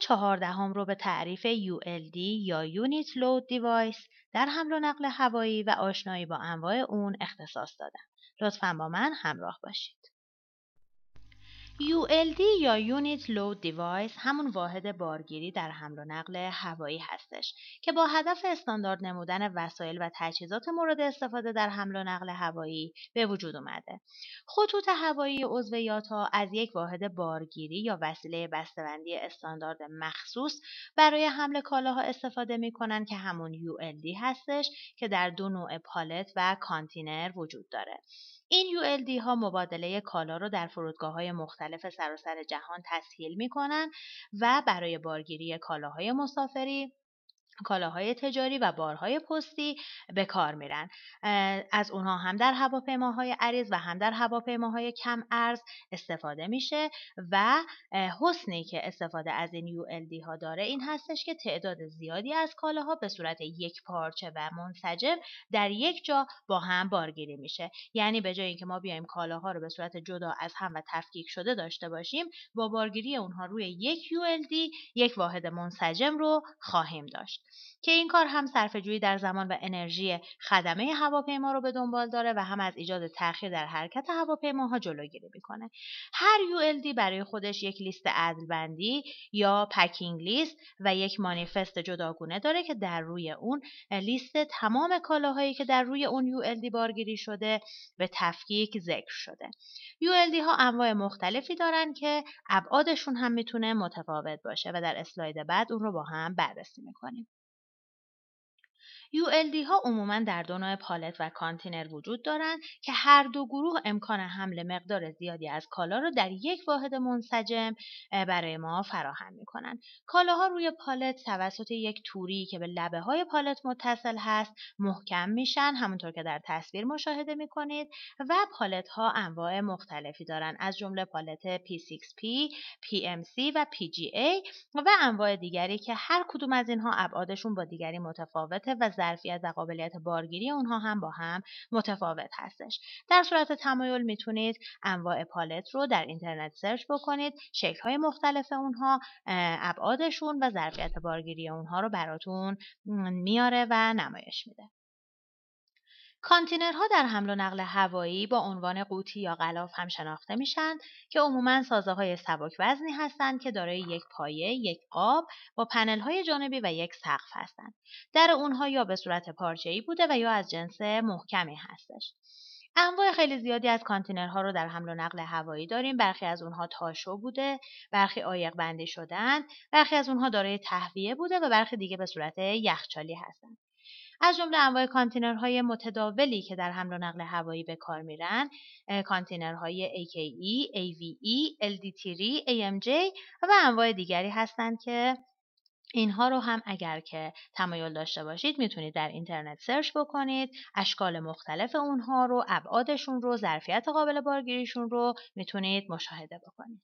چهاردهم رو به تعریف ULD یا Unit Load Device در حمل و نقل هوایی و آشنایی با انواع اون اختصاص دادم. لطفا با من همراه باشید. ULD یا Unit Load Device همون واحد بارگیری در حمل و نقل هوایی هستش که با هدف استاندارد نمودن وسایل و تجهیزات مورد استفاده در حمل و نقل هوایی به وجود اومده. خطوط هوایی عضو یاتا از یک واحد بارگیری یا وسیله بسته‌بندی استاندارد مخصوص برای حمل کالاها استفاده می‌کنن که همون ULD هستش که در دو نوع پالت و کانتینر وجود داره. این ULD ها مبادله کالا رو در فرودگاه های مختلف سراسر جهان تسهیل می کنن و برای بارگیری کالاهای مسافری کالاهای تجاری و بارهای پستی به کار میرن. از اونها هم در هواپیماهای عریض و هم در هواپیماهای کم ارز استفاده میشه و حسنی که استفاده از این ULD ها داره این هستش که تعداد زیادی از کالاها به صورت یک پارچه و منسجم در یک جا با هم بارگیری میشه. یعنی به جای اینکه ما بیایم کالاها رو به صورت جدا از هم و تفکیک شده داشته باشیم با بارگیری اونها روی یک ULD یک واحد منسجم رو خواهیم داشت. که این کار هم صرفه‌جویی در زمان و انرژی خدمه هواپیما رو به دنبال داره و هم از ایجاد تأخیر در حرکت هواپیماها جلوگیری می‌کنه. هر ULD برای خودش یک لیست عدلبندی یا پکینگ لیست و یک مانیفست جداگونه داره که در روی اون لیست تمام کالاهایی که در روی اون ULD بارگیری شده به تفکیک ذکر شده. ULD ها انواع مختلفی دارن که ابعادشون هم می‌تونه متفاوت باشه و در اسلاید بعد اون رو با هم بررسی می‌کنیم. ULD ها عموما در دو نوع پالت و کانتینر وجود دارند که هر دو گروه امکان حمل مقدار زیادی از کالا را در یک واحد منسجم برای ما فراهم می کنند. کالاها روی پالت توسط یک توری که به لبه های پالت متصل هست محکم میشن همونطور که در تصویر مشاهده می کنید و پالت ها انواع مختلفی دارند از جمله پالت P6P, PMC و PGA و انواع دیگری که هر کدوم از اینها ابعادشون با دیگری متفاوته و ظرفیت و قابلیت بارگیری اونها هم با هم متفاوت هستش. در صورت تمایل می‌تونید انواع پالت رو در اینترنت سرچ بکنید شکل های مختلف اونها ابعادشون و ظرفیت بارگیری اونها رو براتون میاره و نمایش میده. کانتینرها در حمل و نقل هوایی با عنوان قوطی یا غلاف هم شناخته میشن که عموما سازه های سبک وزنی هستند که دارای یک پایه، یک قاب با پنل های جانبی و یک سقف هستند. در اونها یا به صورت ای بوده و یا از جنس محکمی هستش. انواع خیلی زیادی از کانتینرها رو در حمل و نقل هوایی داریم برخی از اونها تاشو بوده برخی عایق بندی شدن برخی از اونها دارای تهویه بوده و برخی دیگه به صورت یخچالی هستند از جمله انواع کانتینرهای متداولی که در حمل و نقل هوایی به کار میرن کانتینرهای AKE, AVE, LDTRI, AMJ و انواع دیگری هستند که اینها رو هم اگر که تمایل داشته باشید می‌تونید در اینترنت سرچ بکنید اشکال مختلف اونها رو ابعادشون رو ظرفیت قابل بارگیریشون رو می‌تونید مشاهده بکنید.